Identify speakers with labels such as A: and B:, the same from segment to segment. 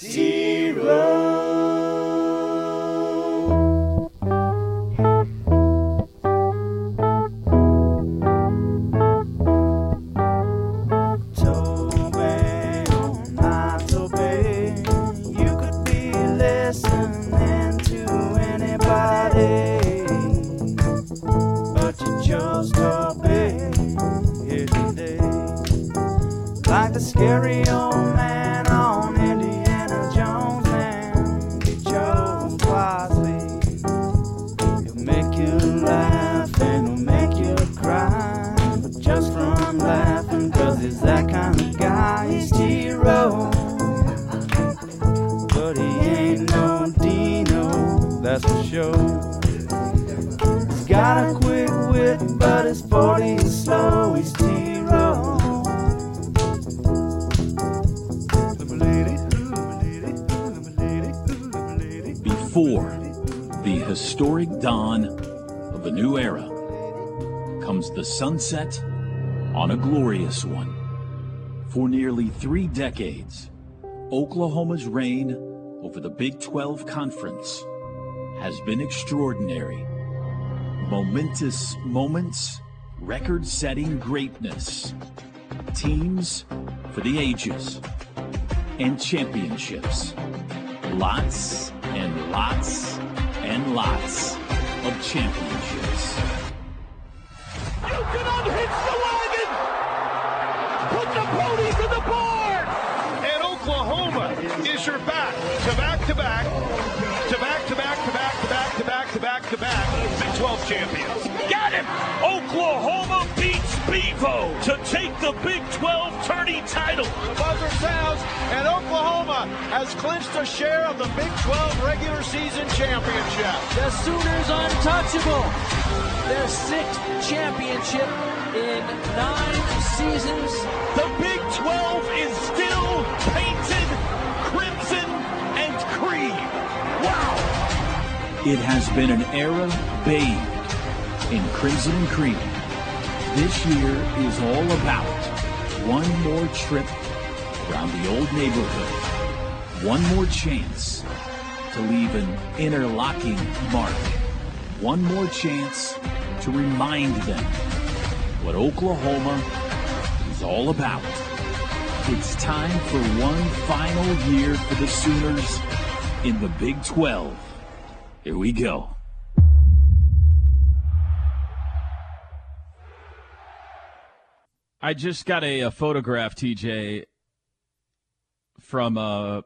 A: zero. Sunset on a glorious one. For nearly three decades, Oklahoma's reign over the Big 12 Conference has been extraordinary. Momentous moments, record setting greatness, teams for the ages, and championships. Lots and lots and lots of championships.
B: to back, to back to back to back to back to back to back to back Big 12 champions.
C: Got him! Oklahoma beats Bevo to take the Big 12 tourney title.
B: The buzzer sounds, and Oklahoma has clinched a share of the Big 12 regular season championship.
D: The Sooners untouchable. Their sixth championship in nine seasons.
C: The Big 12 is still
A: It has been an era bathed in crimson and cream. This year is all about one more trip around the old neighborhood, one more chance to leave an interlocking mark, one more chance to remind them what Oklahoma is all about. It's time for one final year for the Sooners in the Big 12. Here we go. I just got a, a photograph, TJ, from uh,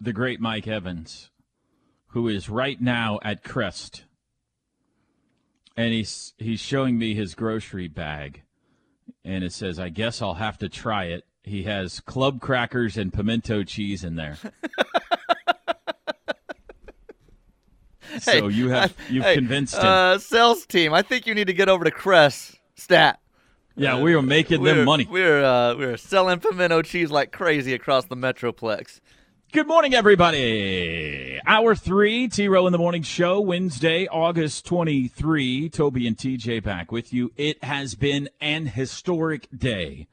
A: the great Mike Evans, who is right now at Crest, and he's he's showing me his grocery bag, and it says, "I guess I'll have to try it." He has club crackers and pimento cheese in there. so you have you've
E: Hey,
A: convinced him.
E: Uh, sales team, I think you need to get over to Crest Stat.
A: yeah, we were making
E: We're,
A: them money.
E: We're uh, we're selling pimento cheese like crazy across the metroplex.
A: Good morning, everybody. Hour three, T Row in the Morning Show, Wednesday, August 23. Toby and TJ back with you. It has been an historic day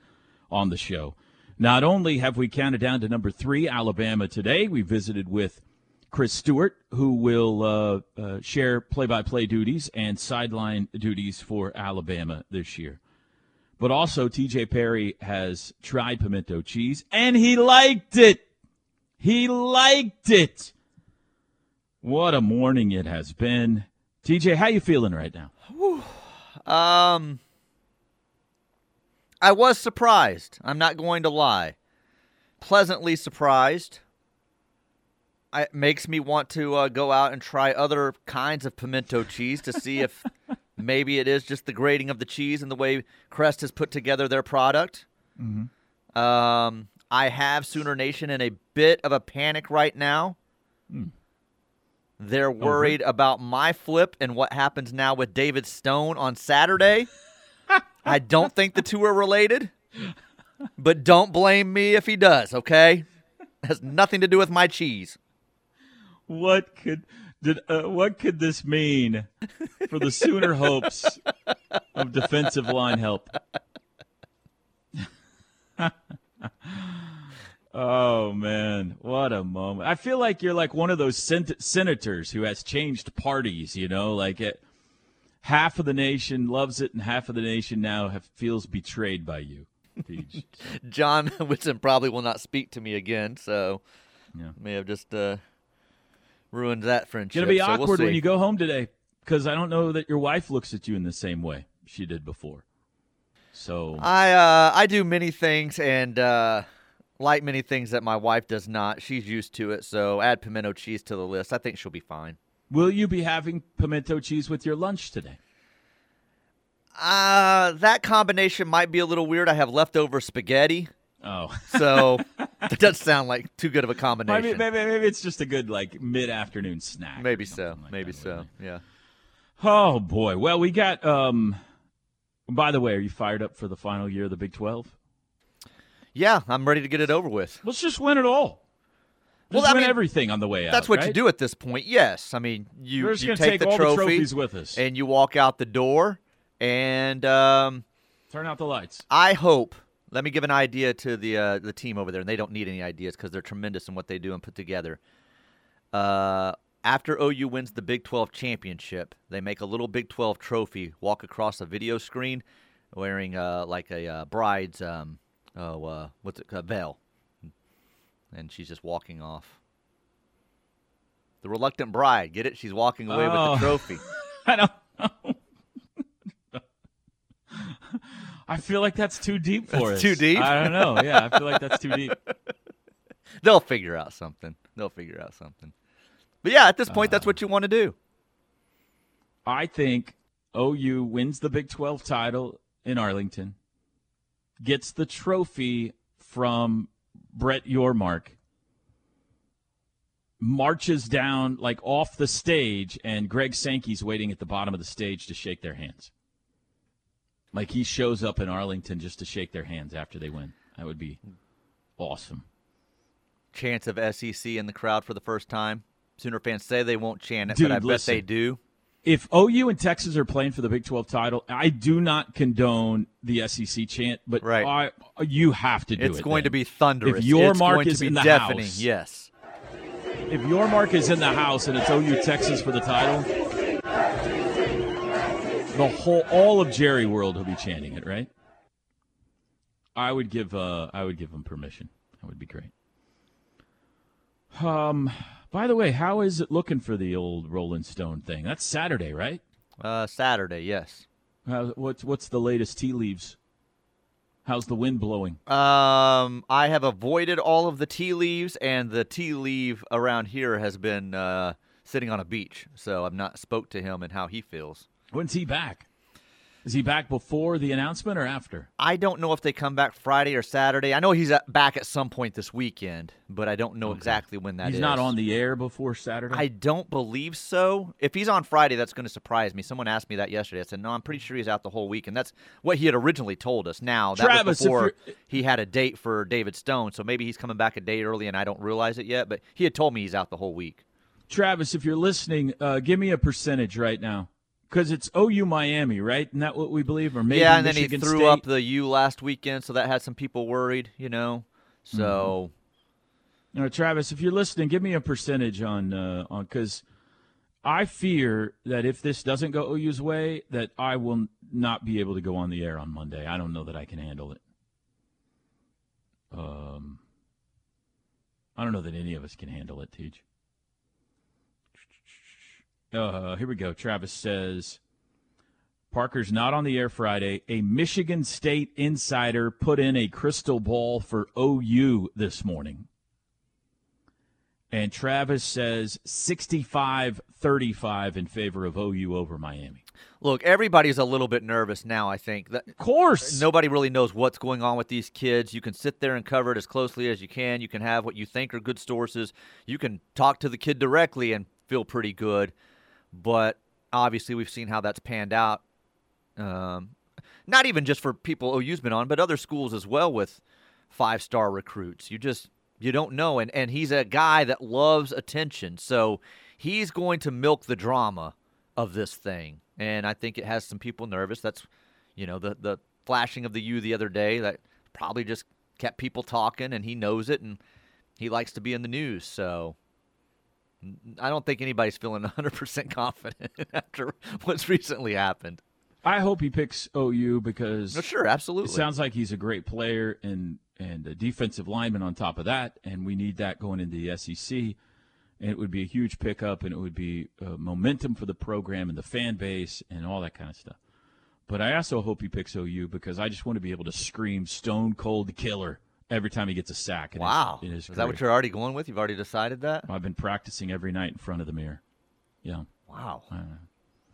A: on the show. Not only have we counted down to number three, Alabama, today, we visited with Chris Stewart, who will uh, uh, share play by play duties and sideline duties for Alabama this year. But also, TJ Perry has tried pimento cheese and he liked it. He liked it. What a morning it has been. TJ, how you feeling right now?
E: Um, I was surprised. I'm not going to lie. Pleasantly surprised. I, it makes me want to uh, go out and try other kinds of pimento cheese to see if maybe it is just the grading of the cheese and the way Crest has put together their product. Um, I have Sooner Nation in a bit of a panic right now. They're worried about my flip and what happens now with David Stone on Saturday. I don't think the two are related, but don't blame me if he does, okay? has nothing to do with my cheese.
A: What could did uh, what could this mean for the Sooner hopes of defensive line help? Oh man, what a moment! I feel like you're like one of those sen- senators who has changed parties. You know, like it, half of the nation loves it, and half of the nation now have, feels betrayed by you.
E: John Whitson probably will not speak to me again, so
A: Yeah.
E: may have just uh, ruined that friendship.
A: It's gonna be
E: so we'll
A: awkward when you go home today because I don't know that your wife looks at you in the same way she did before. So
E: I uh, I do many things and uh, like many things that my wife does not. She's used to it, so add pimento cheese to the list. I think she'll be fine.
A: will you be having pimento cheese with your lunch today?
E: Uh, that combination might be a little weird. I have leftover spaghetti,
A: Oh,
E: so that doesn't sound like too good of a combination.
A: maybe, maybe maybe it's just a good like mid-afternoon snack.
E: Maybe so.
A: like
E: Maybe
A: that,
E: so. Yeah.
A: Oh boy. Well, we got. um By the way, are you fired up for the final year of the Big Twelve?
E: Yeah, I'm ready to get it over with.
A: Let's just win it all.
E: Well, I
A: win
E: mean,
A: everything on the way out.
E: That's what you do at this point. Yes, I mean you
A: just
E: you take,
A: take
E: the
A: all
E: trophy
A: the trophies with us.
E: and you walk out the door. And um,
A: Turn out the lights.
E: I hope. Let me give an idea to the uh, the team over there, and they don't need any ideas because they're tremendous in what they do and put together. Uh, after OU wins the Big 12 championship, they make a little Big 12 trophy, walk across a video screen, wearing uh, like a uh, bride's um, oh uh, what's it a veil, and she's just walking off. The reluctant bride, get it? She's walking away
A: Oh.
E: with the trophy.
A: I don't know. I feel like that's too deep for
E: That's
A: us.
E: too deep?
A: I don't know. Yeah, I feel like that's too deep.
E: They'll figure out something. They'll figure out something. But yeah, at this point,
A: Uh.
E: that's what you want to do.
A: I think OU wins the Big 12 title in Arlington, gets the trophy from Brett Yormark, marches down like off the stage, and Greg Sankey's waiting at the bottom of the stage to shake their hands. Like he shows up in Arlington just to shake their hands after they win. That would be awesome.
E: Chance of SEC in the crowd for the first time. Sooner fans say they won't chant it,
A: Dude,
E: but I bet they do.
A: if OU and Texas are playing for the Big 12 title, I do not condone the SEC chant, but
E: Right.
A: I, you have to do
E: It's
A: it.
E: It's going to be thunderous.
A: If your
E: it's
A: mark
E: going
A: is
E: to be
A: in the
E: deafening.
A: house.
E: Yes.
A: If your mark is in the house and it's OU Texas for the title, the whole all of Jerry World will be chanting it, right? I would give uh I would give them permission. That would be great. Um by the way, how is it looking for the old Rolling Stone thing? That's Saturday, right?
E: Uh, Saturday, yes.
A: How, what's what's the latest tea leaves? How's the wind blowing?
E: Um, I have avoided all of the tea leaves, and the tea leaf around here has been uh, sitting on a beach. So I've not spoke to him and how he feels.
A: When's he back? Is he back before the announcement or after?
E: I don't know if they come back Friday or Saturday. I know he's at, back at some point this weekend, but I don't know exactly when that
A: He's
E: is.
A: not on the air before Saturday.
E: I don't believe so. If he's on Friday, that's going to surprise me. Someone asked me that yesterday. I said, "No, I'm pretty sure he's out the whole week," and that's what he had originally told us. Now that
A: Travis,
E: was before he had a date for David Stone, so maybe he's coming back a day early, and I don't realize it yet. But he had told me he's out the whole week.
A: Travis, if you're listening, uh, give me a percentage right now, because it's OU Miami, right? Isn't that what we believe? Or maybe
E: yeah, and then
A: Michigan
E: he threw
A: State?
E: up the U last weekend, so that had some people worried. You know, so
A: All right, Travis, if you're listening, give me a percentage on uh, on because I fear that if this doesn't go OU's way, that I will not be able to go on the air on Monday. I don't know that I can handle it. Um, I don't know that any of us can handle it, Teach. Uh, here we go. Travis says Parker's not on the air Friday. A Michigan State insider put in a crystal ball for OU this morning. And Travis says 65 35 in favor of OU over Miami.
E: look, everybody's a little bit nervous now. I think that
A: Of course.
E: nobody really knows what's going on with these kids. You can sit there and cover it as closely as you can. You can have what you think are good sources. You can talk to the kid directly and feel pretty good. But obviously, we've seen how that's panned out. Um, not even just for people OU's been on, but other schools as well with five star recruits. You just you don't know, and and he's a guy that loves attention, so he's going to milk the drama of this thing, and I think it has some people nervous. That's you know the the flashing of the U the other day that probably just kept people talking, and he knows it, and he likes to be in the news. So I don't think anybody's feeling 100% confident after what's recently happened.
A: I hope he picks OU because
E: No, sure, absolutely.
A: it sounds like he's a great player and and a defensive lineman on top of that, and we need that going into the SEC. And it would be a huge pickup, and it would be uh, momentum for the program and the fan base and all that kind of stuff. But I also hope he picks OU because I just want to be able to scream "Stone Cold Killer" every time he gets a sack. in his-
E: wow.
A: in his
E: Is that what you're already going with? You've already decided that?
A: I've been practicing every night in front of the mirror. Yeah.
E: Wow.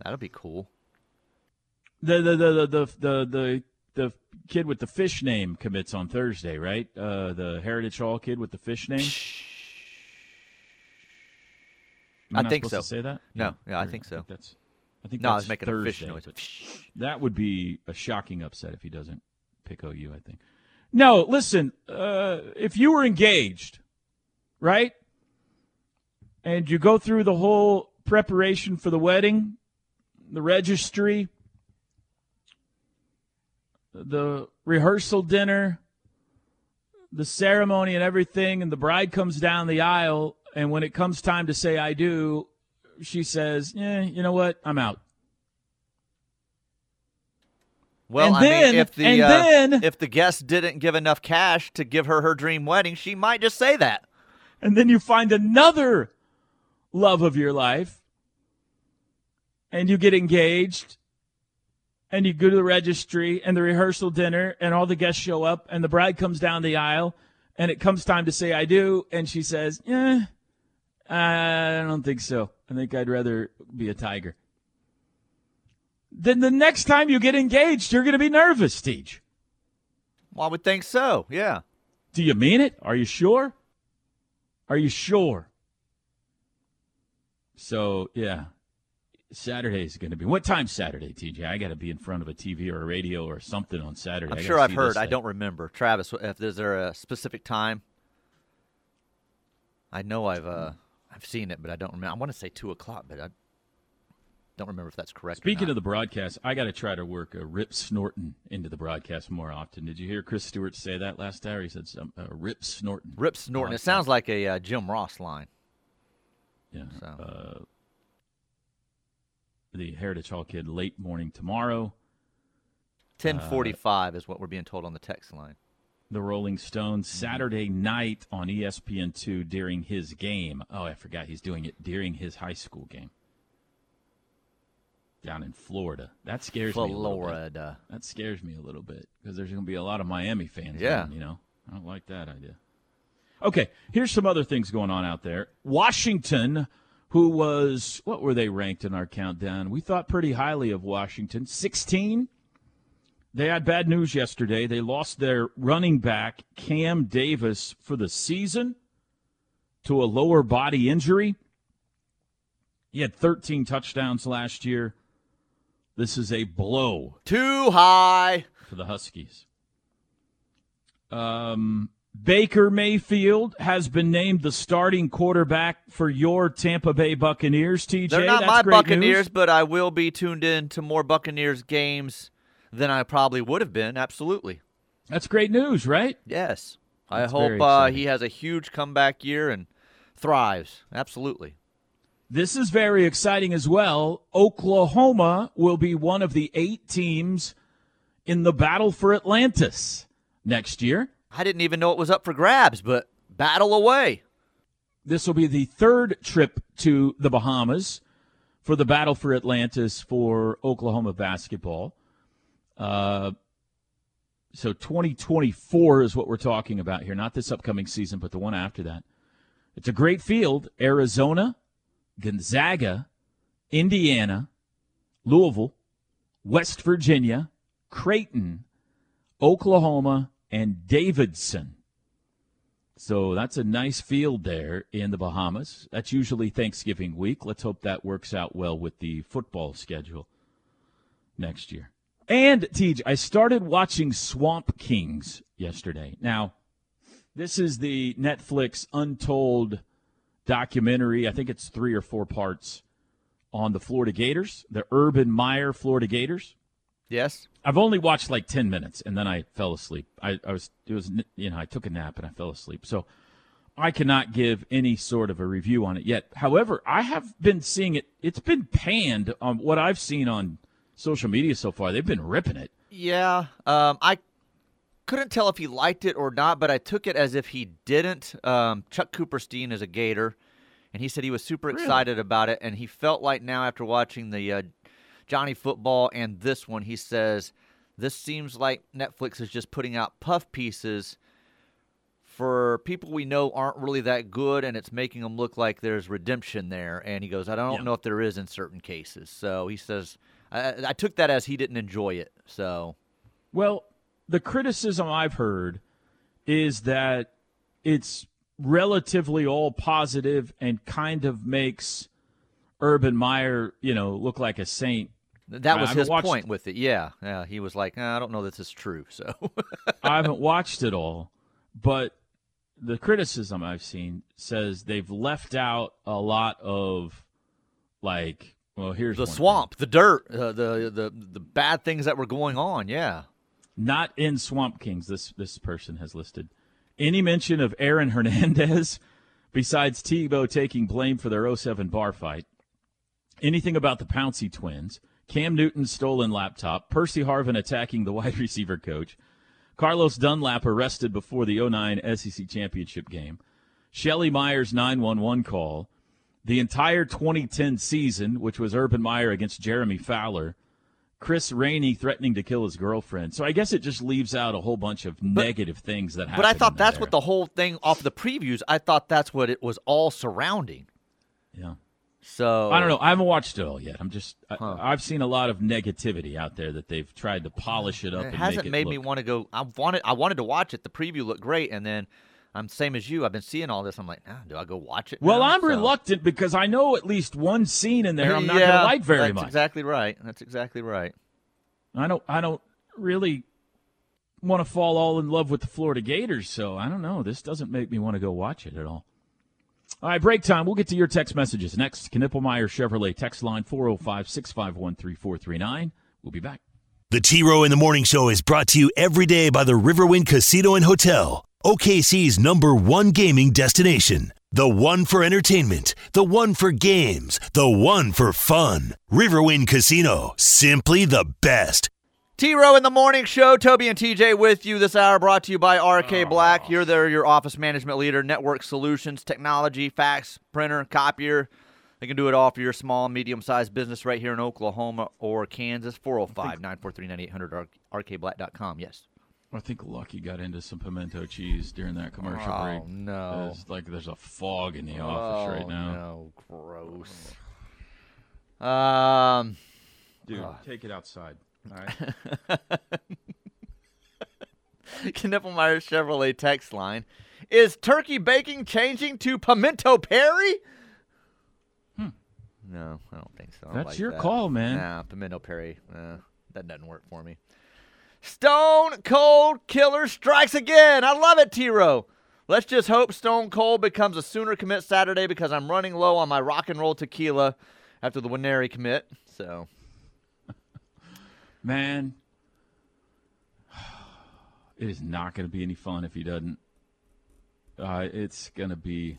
E: That'll be cool.
A: The the the the the the, the, the kid with the fish name commits on Thursday, right? Uh, the Heritage Hall kid with the fish name. Am
E: I think so.
A: say that.
E: No, yeah, I think so.
A: that's. I think
E: No, I was making
A: Thursday,
E: a fish noise.
A: That would be a shocking upset if he doesn't pick OU. I think. No, listen. Uh, if you were engaged, right, and you go through the whole preparation for the wedding, the registry, the rehearsal dinner, the ceremony and everything, and the bride comes down the aisle, and when it comes time to say I do, she says, "Yeah, you know what? I'm out."
E: Well,
A: And
E: I
A: then-
E: mean, if the uh,
A: then-
E: if the guest didn't give enough cash to give her her dream wedding, she might just say that.
A: and then you find another love of your life and you get engaged and you go to the registry and the rehearsal dinner and all the guests show up and the bride comes down the aisle and it comes time to say I do and she says, "Yeah, I don't think so. I think I'd rather be a tiger." Then the next time you get engaged, you're going to be nervous, Teach.
E: Well, I would think so. Yeah.
A: Do you mean it? Are you sure? Are you sure? So, yeah. Saturday is going to be. What time Saturday, TJ? I got to be in front of a TV or a radio or something on Saturday.
E: I'm sure I've heard. I don't remember. Travis, if is there a specific time? I know I've uh I've seen it, but I don't remember. I want to say two o'clock, but I don't remember if that's correct.
A: Speaking of the broadcast, I got to try to work a Rip Snorton into the broadcast more often. Did you hear Chris Stewart say that last hour? He said some uh, Rip Snorton.
E: Rip Snorton. It sounds like a uh, Jim Ross line.
A: Yeah.
E: So.
A: Uh, the Heritage Hall kid late morning tomorrow.
E: Ten forty-five is what we're being told on the text line.
A: the Rolling Stones Saturday night on E ESPN2 during his game. Oh, I forgot he's doing it during his high school game down in Florida. That scares me. A little bit.
E: Florida.
A: That scares me a little bit because there's going to be a lot of Miami fans.
E: Yeah.
A: going, you know, I don't like that idea. Okay, here's some other things going on out there. Washington, who was what were they ranked in our countdown? We thought pretty highly of Washington, 16. They had bad news yesterday. They lost their running back, Cam Davis, for the season to a lower body injury. He had 13 touchdowns last year. This is a blow
E: Too high.
A: for the Huskies. Um, Baker Mayfield has been named the starting quarterback for your Tampa Bay Buccaneers, TJ.
E: They're not
A: That's
E: my Buccaneers,
A: news.
E: but I will be tuned in to more Buccaneers games than I probably would have been. Absolutely.
A: That's great news, right?
E: Yes. I
A: That's very
E: hope uh, he has a huge comeback year and thrives. Absolutely.
A: This is very exciting as well. Oklahoma will be one of the eight teams in the battle for Atlantis next year.
E: I didn't even know it was up for grabs, but battle away.
A: This will be the third trip to the Bahamas for the battle for Atlantis for Oklahoma basketball. Uh, so 2024 is what we're talking about here, not this upcoming season, but the one after that. It's a great field. Arizona, Gonzaga, Indiana, Louisville, West Virginia, Creighton, Oklahoma, and Davidson. So that's a nice field there in the Bahamas. That's usually Thanksgiving week. Let's hope that works out well with the football schedule next year. And Tej, I started watching Swamp Kings yesterday. Now, this is the Netflix Untold documentary. I think it's three or four parts on the Florida Gators, the Urban Meyer Florida Gators.
E: Yes.
A: I've only watched like 10 minutes and then I fell asleep. I, I was, it was, you know, I took a nap and I fell asleep. So I cannot give any sort of a review on it yet. However, I have been seeing it, it's been panned on what I've seen on social media so far. They've been ripping it.
E: Yeah. Um, I couldn't tell if he liked it or not, but I took it as if he didn't. Um, Chuck Cooperstein is a Gator, and he said he was super excited about it, and he felt like now after watching the uh, Johnny Football and this one, he says this seems like Netflix is just putting out puff pieces for people we know aren't really that good, and it's making them look like there's redemption there. And he goes, I don't
A: Yeah.
E: know if there is in certain cases. So he says, I, I took that as he didn't enjoy it. So
A: Well, the criticism I've heard is that it's relatively all positive and kind of makes Urban Meyer, you know, look like a saint.
E: that was
A: haven't
E: his
A: watched-
E: point with it. Yeah, yeah. He was like, "Nah, I don't know that this is true. So
A: I haven't watched it all, but the criticism I've seen says they've left out a lot of like, well, here's
E: the
A: one thing.
E: swamp, the dirt, uh, the the the bad things that were going on. Yeah.
A: Not in Swamp Kings. This this person has listed any mention of Aaron Hernandez besides Tebow taking blame for their 07 bar fight. Anything about the Pouncey twins, Cam Newton's stolen laptop, Percy Harvin attacking the wide receiver coach, Carlos Dunlap arrested before the 09 SEC championship game, Shelley Meyer's 911 call, the entire 2010 season, which was Urban Meyer against Jeremy Fowler, Chris Rainey threatening to kill his girlfriend. So I guess it just leaves out a whole bunch of negative things that happen.
E: But I thought that's
A: there.
E: what the whole thing off the previews. I thought that's what it was all surrounding.
A: yeah.
E: So
A: I don't know. I haven't watched it all yet. I'm just I,
E: Huh.
A: I've seen a lot of negativity out there that they've tried to polish it up.
E: It
A: and
E: hasn't
A: make it
E: made me want to go. I wanted. I wanted to watch it. The preview looked great, and then I'm same as you. I've been seeing all this. I'm like, ah, do I go watch it?
A: Well,
E: now?
A: I'm
E: So-
A: reluctant because I know at least one scene in there I'm not
E: yeah,
A: going to like very
E: that's
A: much.
E: exactly right. That's exactly right.
A: I don't I don't really want to fall all in love with the Florida Gators, so I don't know. This doesn't make me want to go watch it at all. All right, break time. We'll get to your text messages next. Knippelmeyer Chevrolet text line 405 651 3439. We'll be back.
F: The T Row in the Morning Show is brought to you every day by the Riverwind Casino and Hotel, OKC's number one gaming destination. The one for entertainment, the one for games, the one for fun. Riverwind Casino, simply the best.
E: T Row in the morning show. Toby and TJ with you this hour, brought to you by RK oh. Black. You're there, your office management leader, network solutions, technology, fax, printer, copier. They can do it all for your small, medium sized business right here in Oklahoma or Kansas. 405 943 9800 rkblack.com. Yes.
A: I think Lucky got into some pimento cheese during that commercial break.
E: Oh,
A: break.
E: no.
A: It's like there's a fog in the office right now. Oh.
E: No, gross. Um,
A: Dude, take it outside. All right.
E: Knippelmeyer Chevrolet text line. Is turkey baking changing to pimento perry? Hmm. No, I don't think so. Don't
A: That's
E: like
A: your
E: that.
A: call, man.
E: Nah, pimento perry. Uh, that doesn't work for me. Stone Cold Killer strikes again. I love it, T-Row. Let's just hope Stone Cold becomes a sooner commit Saturday because I'm running low on my rock and roll tequila after the Winery commit. So
A: Man, it is not going to be any fun if he doesn't. Uh, it's going to be,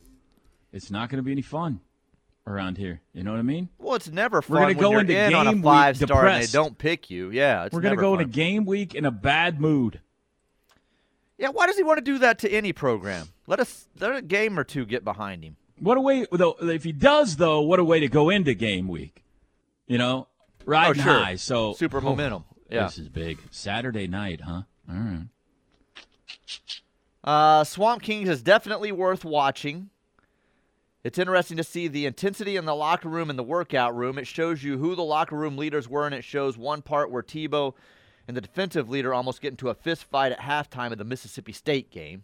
A: it's not going to be any fun around here. You know what I mean?
E: Well, it's never
A: We're
E: fun
A: gonna go into
E: in on a
A: game week
E: five star and they
A: depressed.
E: don't pick you. Yeah, it's
A: We're going to go
E: fun.
A: into game week in a bad mood.
E: Yeah, why does he want to do that to any program? Let us let a game or two get behind him.
A: What a way, though. If he does, though, what a way to go into game week. You know, riding
E: Oh, sure.
A: high. So
E: Super
A: Oh,
E: momentum. Yeah.
A: This is big. Saturday night, huh? All right.
E: Uh, Swamp Kings is definitely worth watching. It's interesting to see the intensity in the locker room and the workout room. It shows you who the locker room leaders were, and it shows one part where Tebow and the defensive leader almost get into a fist fight at halftime of the Mississippi State game.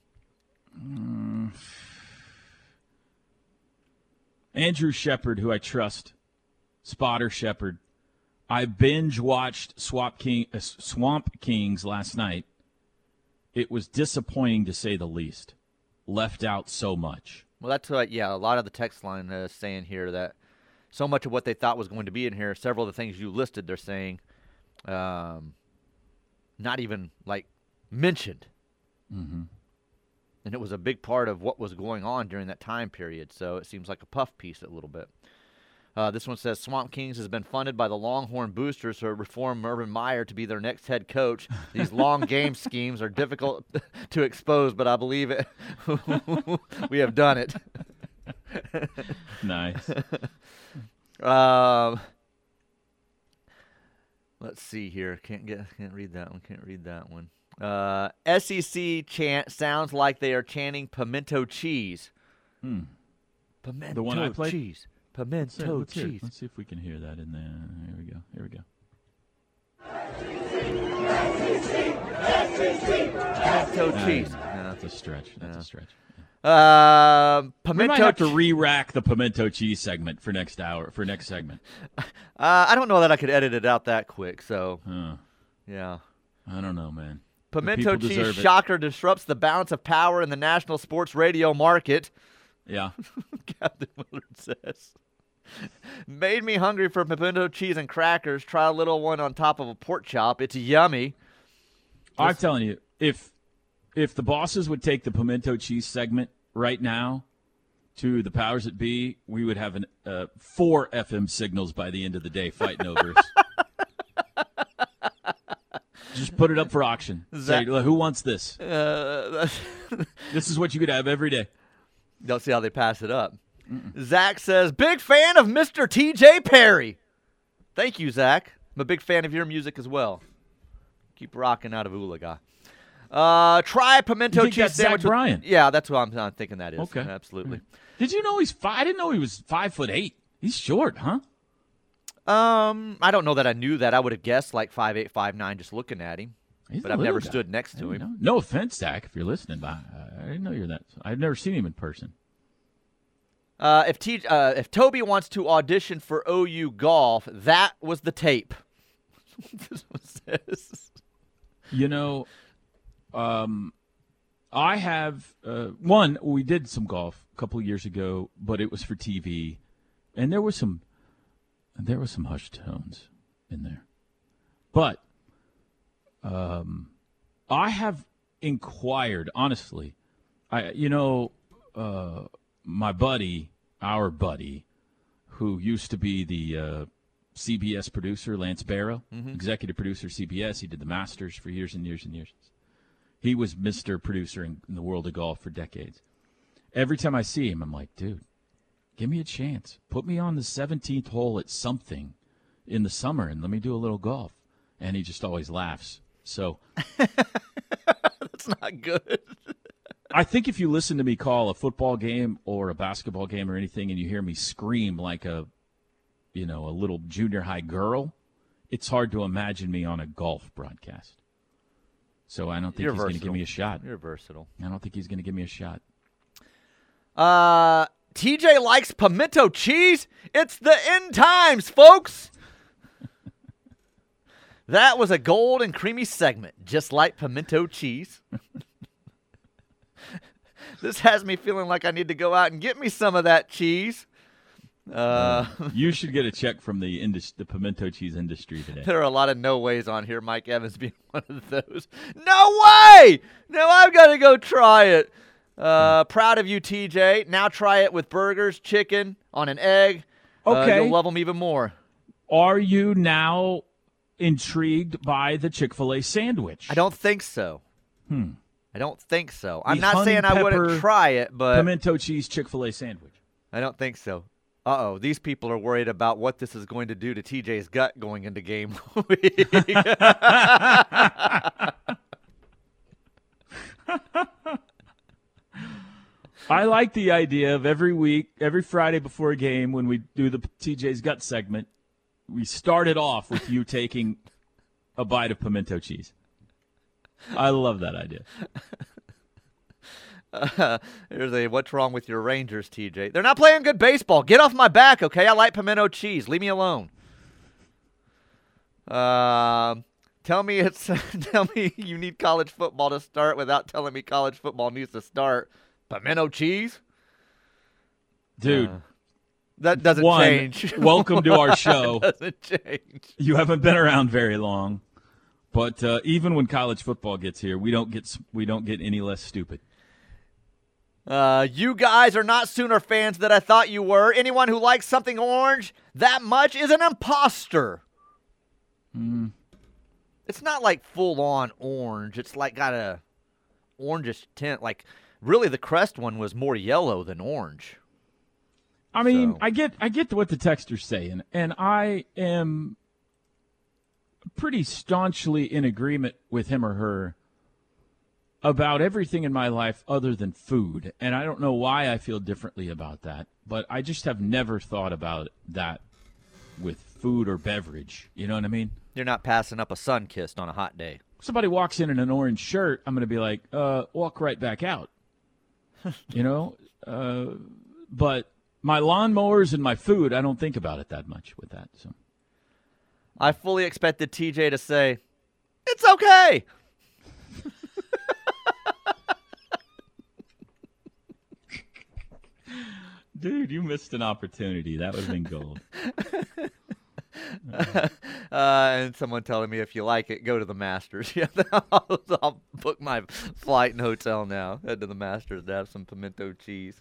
A: Andrew Shepard, who I trust, spotter Shepard. I binge watched Swamp King, uh, Swamp Kings last night. It was disappointing to say the least. Left out so much.
E: Well, that's what, yeah, a lot of the text line is saying here that so much of what they thought was going to be in here, several of the things you listed, they're saying um, not even like mentioned.
A: Mm-hmm.
E: And it was a big part of what was going on during that time period. So it seems like a puff piece a little bit. Uh, this one says Swamp Kings has been funded by the Longhorn Boosters to reform Urban Meyer to be their next head coach. These long game schemes are difficult to expose, but I believe it. we have done it.
A: Nice.
E: Um, let's see here. Can't get. Can't read that one. Can't read that one. Uh, SEC chant sounds like they are chanting pimento cheese.
A: Hmm.
E: Pimento
A: The one I played?
E: cheese. Pimento
A: hear- let's, hear
E: cheese.
A: Let's see if we can hear that in there. Here we go. Here we go.
E: Pimento cheese.
A: That's a stretch. That's a stretch.
E: Um,
A: We
E: pimento.
A: might have to re-rack the pimento cheese segment for next hour. For next segment.
E: uh, I don't know that I could edit it out that quick. So
A: Huh.
E: yeah.
A: I don't know, man.
E: Pimento cheese shocker disrupts the balance of power in the national sports radio market.
A: Yeah.
E: Captain Willard says. Made me hungry for pimento cheese and crackers. Try a little one on top of a pork chop. It's yummy.
A: I'm telling you, if if the bosses would take the pimento cheese segment right now to the powers that be, we would have an uh, four FM signals by the end of the day fighting over us. Just put it up for auction. Say, who wants this?
E: Uh,
A: This is what you could have every day.
E: Don't see how they pass it up. Zach says, big fan of Mr. TJ Perry. Thank you, Zach. I'm a big fan of your music as well. Keep rocking out of Oologah. Uh, try pimento cheese
A: that's Zach
E: sandwich. with-
A: Bryan?
E: Yeah, that's what I'm, I'm thinking that is.
A: Okay.
E: Absolutely.
A: Did you know he's five? I didn't know he was five foot eight. He's short, huh?
E: Um, I don't know that I knew that. I would have guessed like five eight, five nine, just looking at him.
A: He's
E: But I've never
A: guy.
E: stood next to him.
A: know. No offense, Zach, if you're listening, but I, I didn't know you're that. I've never seen him in person.
E: Uh, if T, uh, if Toby wants to audition for OU golf, that was the tape. this one says.
A: You know, um, I have uh, one. We did some golf a couple of years ago, but it was for TV, and there was some there was some hushed tones in there. But um, I have inquired honestly. I you know uh, my buddy, our buddy, who used to be the uh, CBS producer, Lance Barrow, executive producer, CBS. He did the Masters for years and years and years. He was Mr. Producer in, in the world of golf for decades. Every time I see him, I'm like, dude, give me a chance. Put me on the 17th hole at something in the summer and let me do a little golf. And he just always laughs. So
E: That's not good.
A: I think if you listen to me call a football game or a basketball game or anything and you hear me scream like a you know, a little junior high girl, it's hard to imagine me on a golf broadcast. So I don't think
E: You're
A: he's going to give me a shot.
E: You're versatile.
A: I don't think he's going to give me a shot.
E: Uh, TJ likes pimento cheese. It's the end times, folks. That was a gold and creamy segment, just like pimento cheese. this has me feeling like I need to go out and get me some of that cheese. Uh,
A: You should get a check from the indus- the pimento cheese industry today.
E: there are a lot of no ways on here. Mike Evans being one of those. No way! No, I've got to go try it. Uh, proud of you, TJ. Now try it with burgers, chicken, on an egg. Uh,
A: Okay.
E: you'll love them even more.
A: Are you now intrigued by the Chick-fil-A sandwich?
E: I don't think so. Hmm. I don't think so. I'm
A: The
E: not saying I wouldn't try it, but
A: pimento cheese Chick-fil-A sandwich.
E: I don't think so. Uh oh, these people are worried about what this is going to do to TJ's gut going into game week.
A: I like the idea of every week, every Friday before a game, when we do the TJ's gut segment, we started off with you taking a bite of pimento cheese. I love that idea.
E: Here's a what's wrong with your Rangers, TJ? They're not playing good baseball. Get off my back, okay? I like pimento cheese. Leave me alone. Um, tell me it's tell me you need college football to start without telling me college football needs to start. Pimento cheese?
A: Dude,
E: Uh. That doesn't
A: One,
E: change.
A: welcome to our show.
E: doesn't change.
A: You haven't been around very long, but uh, even when college football gets here, we don't get we don't get any less stupid.
E: Uh, you guys are not Sooner fans that I thought you were. Anyone who likes something orange that much is an imposter. It's not like full on orange. It's like got a orangish tint. Like really, the crest one was more yellow than orange.
A: I mean,
E: So-
A: I get I get what the texter's saying, and I am pretty staunchly in agreement with him or her about everything in my life other than food. And I don't know why I feel differently about that, but I just have never thought about that with food or beverage. You know what I mean?
E: You're not passing up a sun kissed on a hot day.
A: somebody walks in in an orange shirt, I'm going to be like, uh, walk right back out. you know? Uh, but my lawnmowers and my food, I don't think about it that much with that. So
E: I fully expected TJ to say, "It's okay."
A: Dude, you missed an opportunity. That would have been gold.
E: Uh, and someone telling me if you like it, go to the Masters. Yeah, I'll, I'll book my flight and hotel now. Head to the Masters to have some pimento cheese.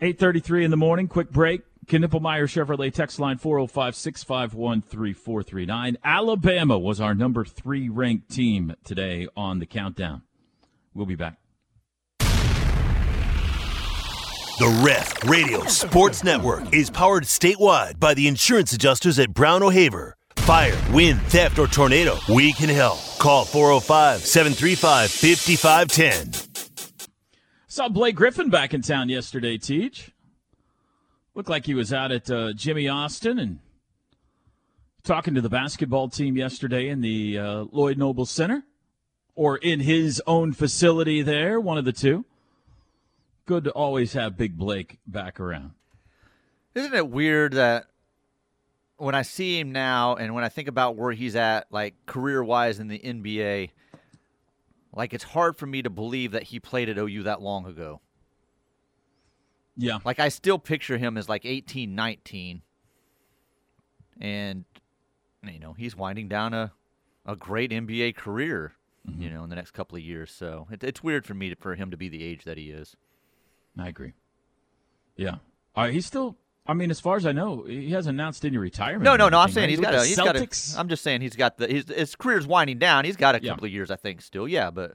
A: 8.33 in the morning, quick break. Knippelmeyer Chevrolet text line 405-651-3439. Alabama was our number three ranked team today on the countdown. We'll be back.
F: The Ref Radio Sports Network is powered statewide by the insurance adjusters at Brown O'Haver. Fire, wind, theft, or tornado, we can help. Call 405 735 5510.
A: Saw Blake Griffin back in town yesterday, Teach. Looked like he was out at uh, Jimmie Austin and talking to the basketball team yesterday in the uh, Lloyd Noble Center or in his own facility there, one of the two. Good to always have Big Blake back around.
E: Isn't it weird that when I see him now and when I think about where he's at, like career wise in the NBA, like it's hard for me to believe that he played at OU that long ago.
A: Yeah.
E: Like I still picture him as like 18, 19. And you know, he's winding down a a great NBA career, you know, in the next couple of years. So it, it's weird for me to, for him to be the age that he is.
A: I agree. Yeah. Uh, he's still, I mean, as far as I know, he hasn't announced any retirement.
E: No, no, no. I'm saying
A: right?
E: he's got a. He's got a.
A: Celtics.
E: I'm just saying he's got the. His, his career's winding down. He's got a
A: Yeah.
E: couple of years, I think, still. Yeah, but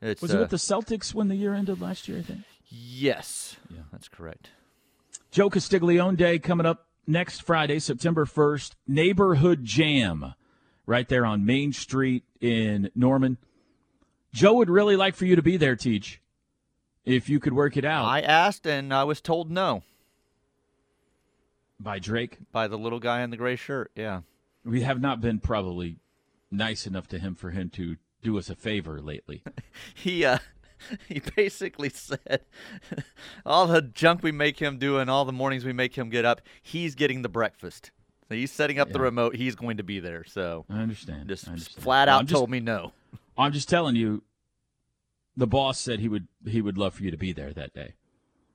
E: it's.
A: was
E: uh,
A: with the Celtics when the year ended last year, I think?
E: Yes.
A: Yeah.
E: that's correct.
A: Joe Castiglione Day coming up next Friday, September 1st. Neighborhood Jam right there on Main Street in Norman. Joe would really like for you to be there, Teach, if you could work it out
E: I asked and I was told no
A: by Drake.
E: by the little guy in the gray shirt. Yeah.
A: We have not been probably nice enough to him for him to do us a favor lately.
E: He uh he basically said all the junk we make him do and all the mornings we make him get up, he's getting the breakfast. So he's setting up the remote. He's going to be there. So
A: I understand.
E: just
A: I understand.
E: flat out
A: just-
E: told me no.
A: I'm just telling you, the boss said he would he would love for you to be there that day.
E: I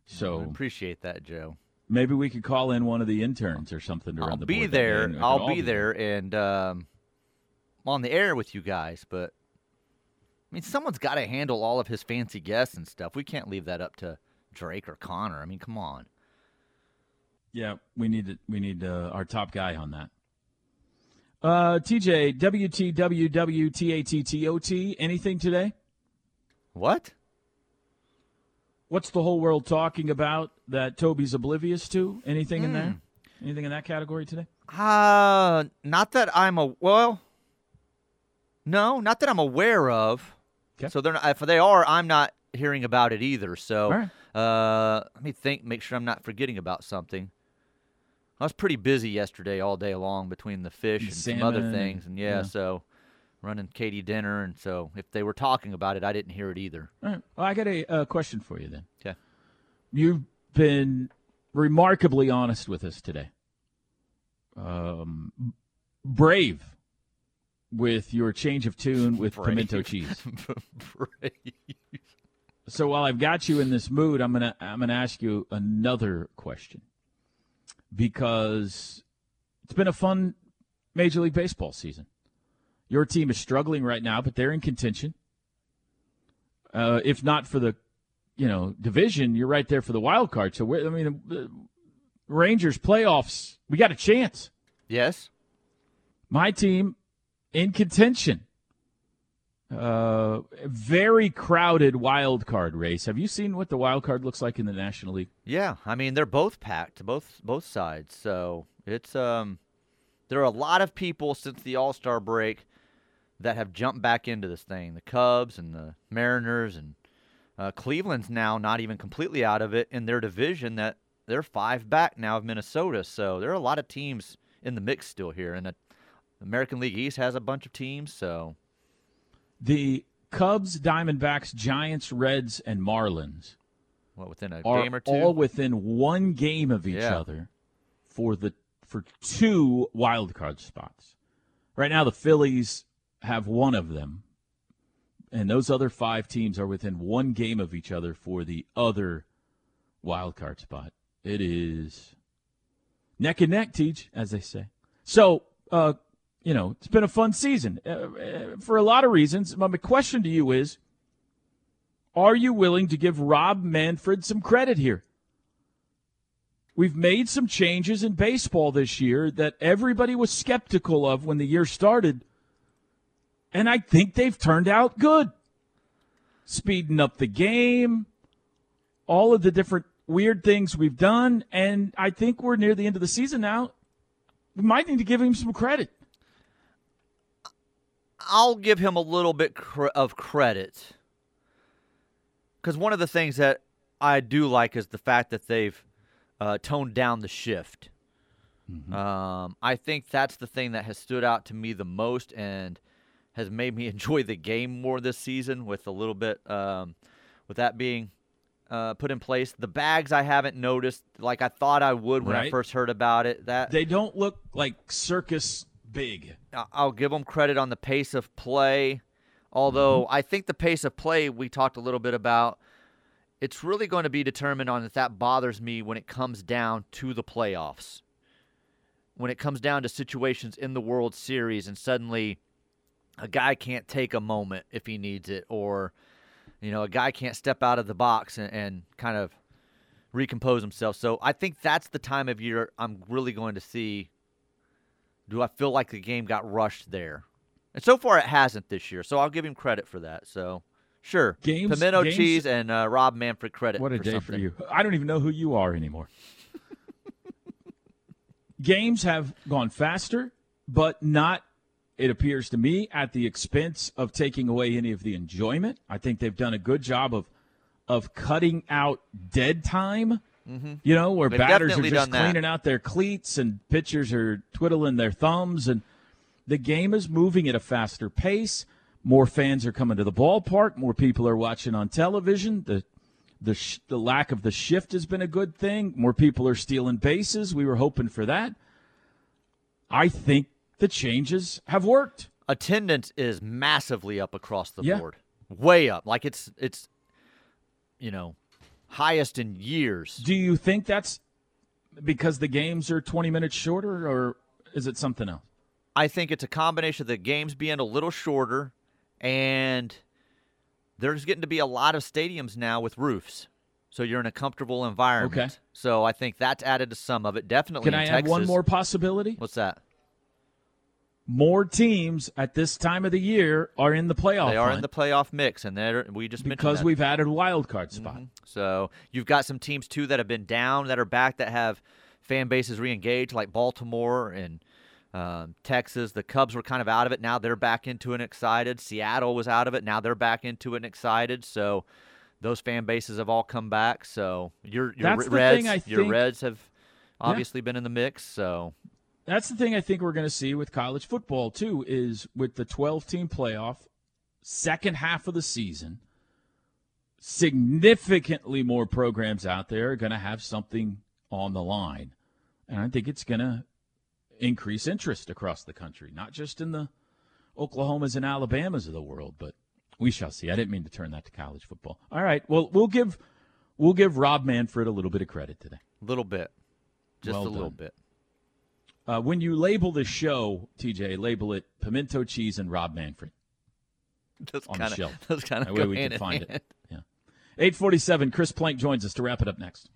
A: So
E: appreciate that, Joe.
A: Maybe we could call in one of the interns or something to run
E: I'll
A: the
E: be
A: day,
E: there.
A: and we could
E: I'll be there and um, on the air with you guys. But I mean, someone's got to handle all of his fancy guests and stuff. We can't leave that up to Drake or Connor. I mean, come on.
A: Yeah, we need to, we need uh, our top guy on that. Uh, TJ, WTWWTATTOT, anything today?
E: What?
A: What's the whole world talking about that Toby's oblivious to? Anything in
E: Hmm.
A: there? Anything in that category today?
E: Uh, not that I'm a well. No, not that I'm aware of.
A: 'Kay.
E: So they're not, if they are, I'm not hearing about it either. So,
A: right.
E: uh, let me think. Make sure I'm not forgetting about something. I was pretty busy yesterday all day long between the fish
A: The
E: and some other things, and yeah,
A: yeah.
E: so running Katie dinner, and so if they were talking about it, I didn't hear it either.
A: All right. Well, I got a uh, question for you then.
E: Okay.
A: You've been remarkably honest with us today. Um, brave with your change of tune with
E: Brave.
A: pimento cheese.
E: Brave.
A: So while I've got you in this mood, I'm gonna I'm gonna ask you another question. because it's been a fun Major League Baseball season. Your team is struggling right now, but they're in contention. Uh, if not for the, you know, division, you're right there for the wild card. So, I mean, Rangers playoffs, we got a chance.
E: Yes.
A: My team in contention. Uh, very crowded wild card race. Have you seen what the wild card looks like in the National League?
E: Yeah, I mean they're both packed, both both sides. So it's um, there are a lot of people since the All Star break that have jumped back into this thing. The Cubs and the Mariners and uh, Cleveland's now not even completely out of it in their division. That they're five back now of Minnesota. So there are a lot of teams in the mix still here, and the American League East has a bunch of teams. So
A: the Cubs, Diamondbacks, Giants, Reds, and Marlins
E: what within a
A: are
E: game or two?
A: all within one game of each
E: Yeah.
A: other for the for two wild card spots. Right now, the Phillies have one of them, and those other five teams are within one game of each other for the other wild card spot. It is neck and neck, Teach, as they say. So, uh, you know, it's been a fun season uh, uh, for a lot of reasons. My my question to you is Are you willing to give Rob Manfred some credit here? We've made some changes in baseball this year that everybody was skeptical of when the year started, and I think they've turned out good. Speeding up the game, all of the different weird things we've done, and I think we're near the end of the season now. We might need to give him some credit.
E: I'll give him a little bit cr- of credit because one of the things that I do like is the fact that they've uh, toned down the shift. Um, I think that's the thing that has stood out to me the most and has made me enjoy the game more this season. With a little bit, um, with that being uh, put in place, the bags I haven't noticed like I thought I would when I first heard about it. That
A: They don't look like circus big.
E: I'll give them credit on the pace of play. Although I think the pace of play we talked a little bit about, it's really going to be determined on if that bothers me when it comes down to the playoffs. When it comes down to situations in the World Series and suddenly a guy can't take a moment if he needs it, or you know, a guy can't step out of the box and, and kind of recompose himself. So I think that's the time of year I'm really going to see do I feel like the game got rushed there? And so far, it hasn't this year. So I'll give him credit for that. So sure,
A: Games-
E: pimento
A: games-
E: cheese and uh, Rob Manfred credit.
A: What a
E: for
A: day
E: something.
A: for you. I don't even know who you are anymore. Games have gone faster, but not, it appears to me, at the expense of taking away any of the enjoyment. I think they've done a good job of of cutting out dead time. You know, where
E: Mm-hmm. They've
A: batters are just
E: done that.
A: cleaning out their cleats and pitchers are twiddling their thumbs and the game is moving at a faster pace. More fans are coming to the ballpark. More people are watching on television. The the sh- the lack of the shift has been a good thing. More people are stealing bases. We were hoping for that. I think the changes have worked.
E: Attendance is massively up across the
A: Yeah.
E: board, way up. Like it's it's, you know, highest in years.
A: Do you think that's because the games are 20 minutes shorter, or is it something else?
E: I think it's a combination of the games being a little shorter, and there's getting to be a lot of stadiums now with roofs. So you're in a comfortable environment.
A: Okay.
E: So I think that's added to some of it. Definitely.
A: Can I
E: Texas.
A: add one more possibility?
E: What's that?
A: More teams at this time of the year are in the playoff.
E: They are in the playoff mix, and they're we just mentioned
A: because we've added a wild card spot.
E: So you've got some teams too that have been down that are back that have fan bases re-engaged, like Baltimore and um, Texas. The Cubs were kind of out of it. Now they're back into it and excited. Seattle was out of it. Now they're back into it and excited. So those fan bases have all come back. So your your
A: That's
E: Reds, your Reds have obviously been in the mix. So
A: That's the thing I think we're going to see with college football too is with the 12 team playoff second half of the season significantly more programs out there are going to have something on the line. And I think it's going to increase interest across the country, not just in the Oklahomas and Alabamas of the world, but we shall see. I didn't mean to turn that to college football. All right. Well, we'll give we'll give Rob Manfred a little bit of credit today.
E: a little bit. just
A: Well
E: a little bit.
A: Uh, when you label the show, TJ, label it pimento cheese and Rob Manfred.
E: That's
A: On the shelf.
E: of that's kind
A: That
E: of
A: way
E: go
A: we
E: hand
A: can find
E: hand.
A: it. Yeah. 847, Chris Plank joins us to wrap it up next.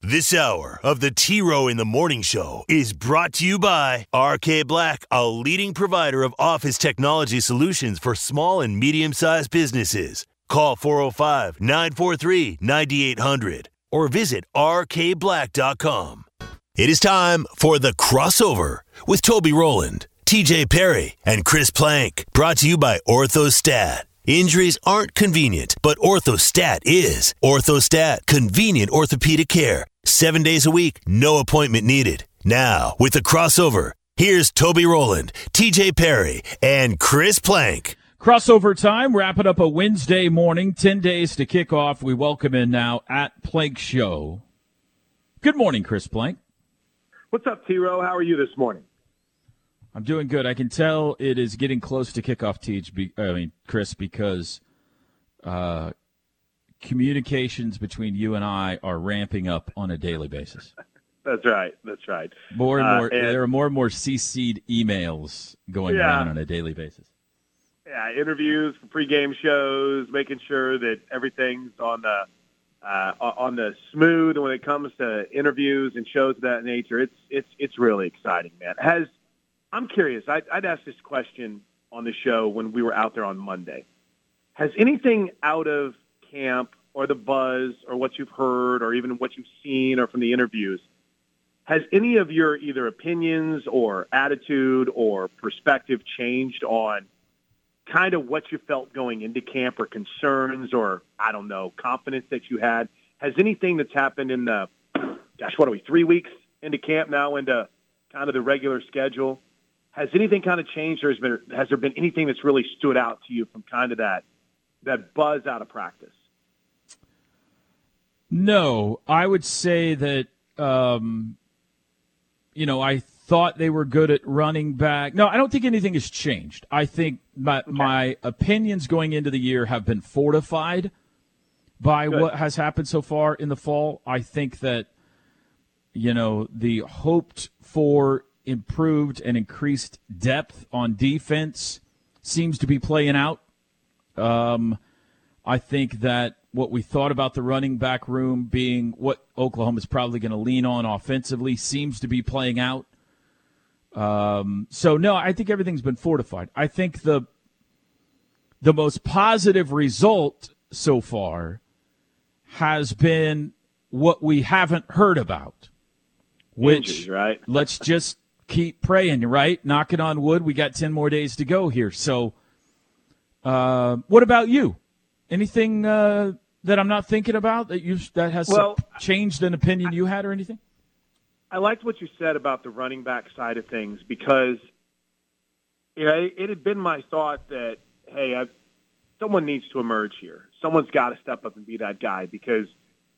F: This hour of the T Row in the Morning Show is brought to you by RK Black, a leading provider of office technology solutions for small and medium sized businesses. Call 405 943 9800 or visit rkblack.com. It is time for the crossover with Toby Rowland, TJ Perry, and Chris Plank. Brought to you by Orthostat. Injuries aren't convenient, but Orthostat is. Orthostat, convenient orthopedic care. Seven days a week, no appointment needed. Now, with the crossover, here's Toby Rowland, TJ Perry, and Chris Plank.
A: Crossover time, wrapping up a Wednesday morning, 10 days to kick off. We welcome in now at Plank Show. Good morning, Chris Plank.
G: What's up, T Row? How are you this morning?
A: I'm doing good. I can tell it is getting close to kickoff, Teach. Be, I mean, Chris, because uh, communications between you and I are ramping up on a daily basis.
G: That's right. That's right.
A: More and
G: Uh,
A: more,
G: and-
A: there are more and more CC'd emails going
G: Yeah.
A: around on a daily basis.
G: Yeah, interviews for pregame shows, making sure that everything's on the uh, on the smooth when it comes to interviews and shows of that nature. It's it's it's really exciting, man. Has I'm curious. I'd, I'd ask this question on the show when we were out there on Monday. Has anything out of camp or the buzz or what you've heard or even what you've seen or from the interviews has any of your either opinions or attitude or perspective changed on kind of what you felt going into camp or concerns or I don't know confidence that you had? Has anything that's happened in the gosh, what are we three weeks into camp now into kind of the regular schedule? Has anything kind of changed, or has, been, has there been anything that's really stood out to you from kind of that that buzz out of practice?
A: No, I would say that um, you know I thought they were good at running back. No, I don't think anything has changed. I think my my opinions going into the year have been fortified by
G: Good.
A: what has happened so far in the fall. I think that you know the hoped for improved and increased depth on defense seems to be playing out. Um, I think that what we thought about the running back room being what Oklahoma's probably going to lean on offensively seems to be playing out. Um, so no, I think everything's been fortified. I think the the most positive result so far has been what we haven't heard about, which
G: Injuries, right?
A: let's just keep praying, right? Knocking on wood. We got 10 more days to go here. So, uh, what about you? Anything uh, that I'm not thinking about that you that has
G: Well-
A: changed an opinion you had or anything?
G: I liked what you said about the running back side of things because you know, it, it had been my thought that hey, I've, someone needs to emerge here. Someone's got to step up and be that guy because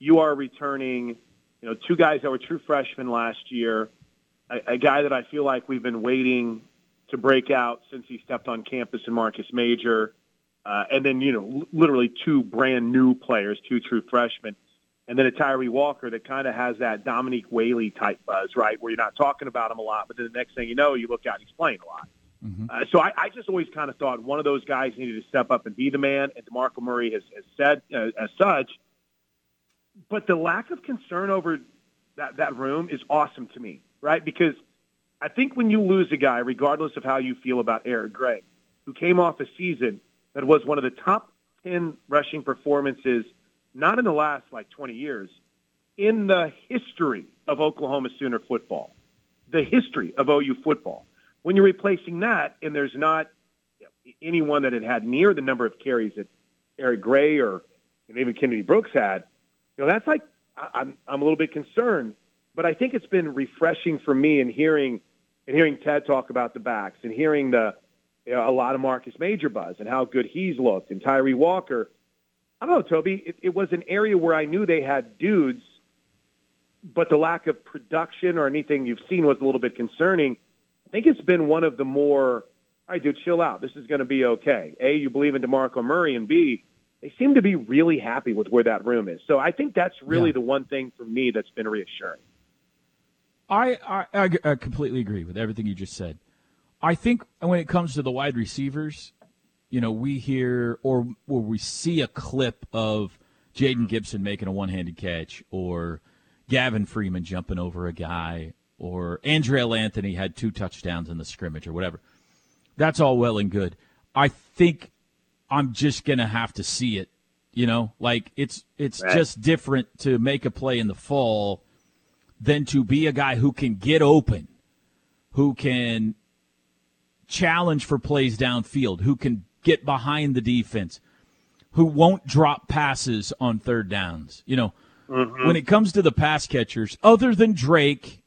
G: you are returning, you know, two guys that were true freshmen last year, a, a guy that I feel like we've been waiting to break out since he stepped on campus in Marcus Major, uh, and then you know, l- literally two brand new players, two true freshmen and then a Tawee Walker that kind of has that Dominique Whaley type buzz, right? Where you're not talking about him a lot, but then the next thing you know, you look out and he's playing a lot. Uh, so I, I just always kind of thought one of those guys needed to step up and be the man, and DeMarco Murray has, has said uh, as such. But the lack of concern over that, that room is awesome to me, right? Because I think when you lose a guy, regardless of how you feel about Eric Gray, who came off a season that was one of the top 10 rushing performances, not in the last like 20 years, in the history of Oklahoma Sooner football, the history of OU football. When you're replacing that, and there's not anyone that had had near the number of carries that Eric Gray or even Kennedy Brooks had, you know, that's like I'm I'm a little bit concerned. But I think it's been refreshing for me in hearing and hearing Ted talk about the backs and hearing the you know, a lot of Marcus Major buzz and how good he's looked and Tawee Walker. I don't know, Toby. It, it was an area where I knew they had dudes, but the lack of production or anything you've seen was a little bit concerning. I think it's been one of the more, all right, dude, chill out. This is going to be okay. A, you believe in DeMarco Murray, and B, they seem to be really happy with where that room is. So I think that's really
A: Yeah.
G: the one thing for me that's been reassuring.
A: I, I, I, I completely agree with everything you just said. I think when it comes to the wide receivers, you know, we hear or or we see a clip of Jayden Gibson making a one-handed catch, or Gavin Freeman jumping over a guy, or Andrel Anthony had two touchdowns in the scrimmage, or whatever. That's all well and good. I think I'm just gonna have to see it. You know, like it's it's
G: Right.
A: just different to make a play in the fall than to be a guy who can get open, who can challenge for plays downfield, who can get behind the defense, who won't drop passes on third downs. You know, mm-hmm. when it comes to the pass catchers, other than Drake,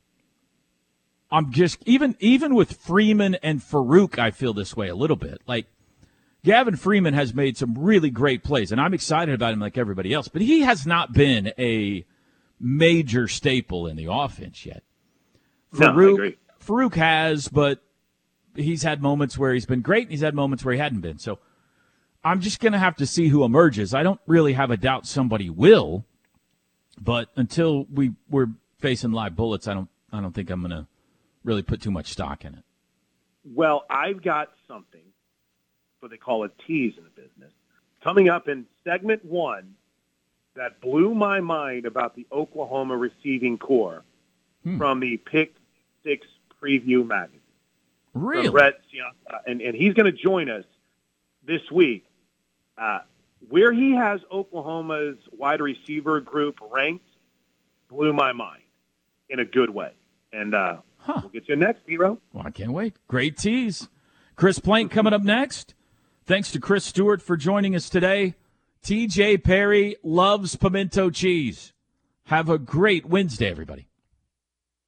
A: I'm just even even with Freeman and Farooq, I feel this way a little bit. Like Gavin Freeman has made some really great plays, and I'm excited about him like everybody else, but he has not been a major staple in the offense yet.
G: No,
A: Farooq,
G: agree.
A: Farooq has, but he's had moments where he's been great, and he's had moments where he hadn't been. So I'm just going to have to see who emerges. I don't really have a doubt somebody will, but until we we're facing live bullets, I don't I don't think I'm going to really put too much stock in it.
G: Well, I've got something, what they call a tease in the business, coming up in segment one that blew my mind about the Oklahoma receiving corps hmm. from the Pick Six Preview magazine.
A: Really?
G: Brett Ciancia. and, and he's going to join us this week. Uh, where he has Oklahoma's wide receiver group ranked blew my mind in a good way. And uh,
A: Huh.
G: we'll get you next, hero.
A: Well, I can't wait. Great tease. Chris Plank coming up next. Thanks to Chris Stewart for joining us today. TJ Perry loves pimento cheese. Have a great Wednesday, everybody.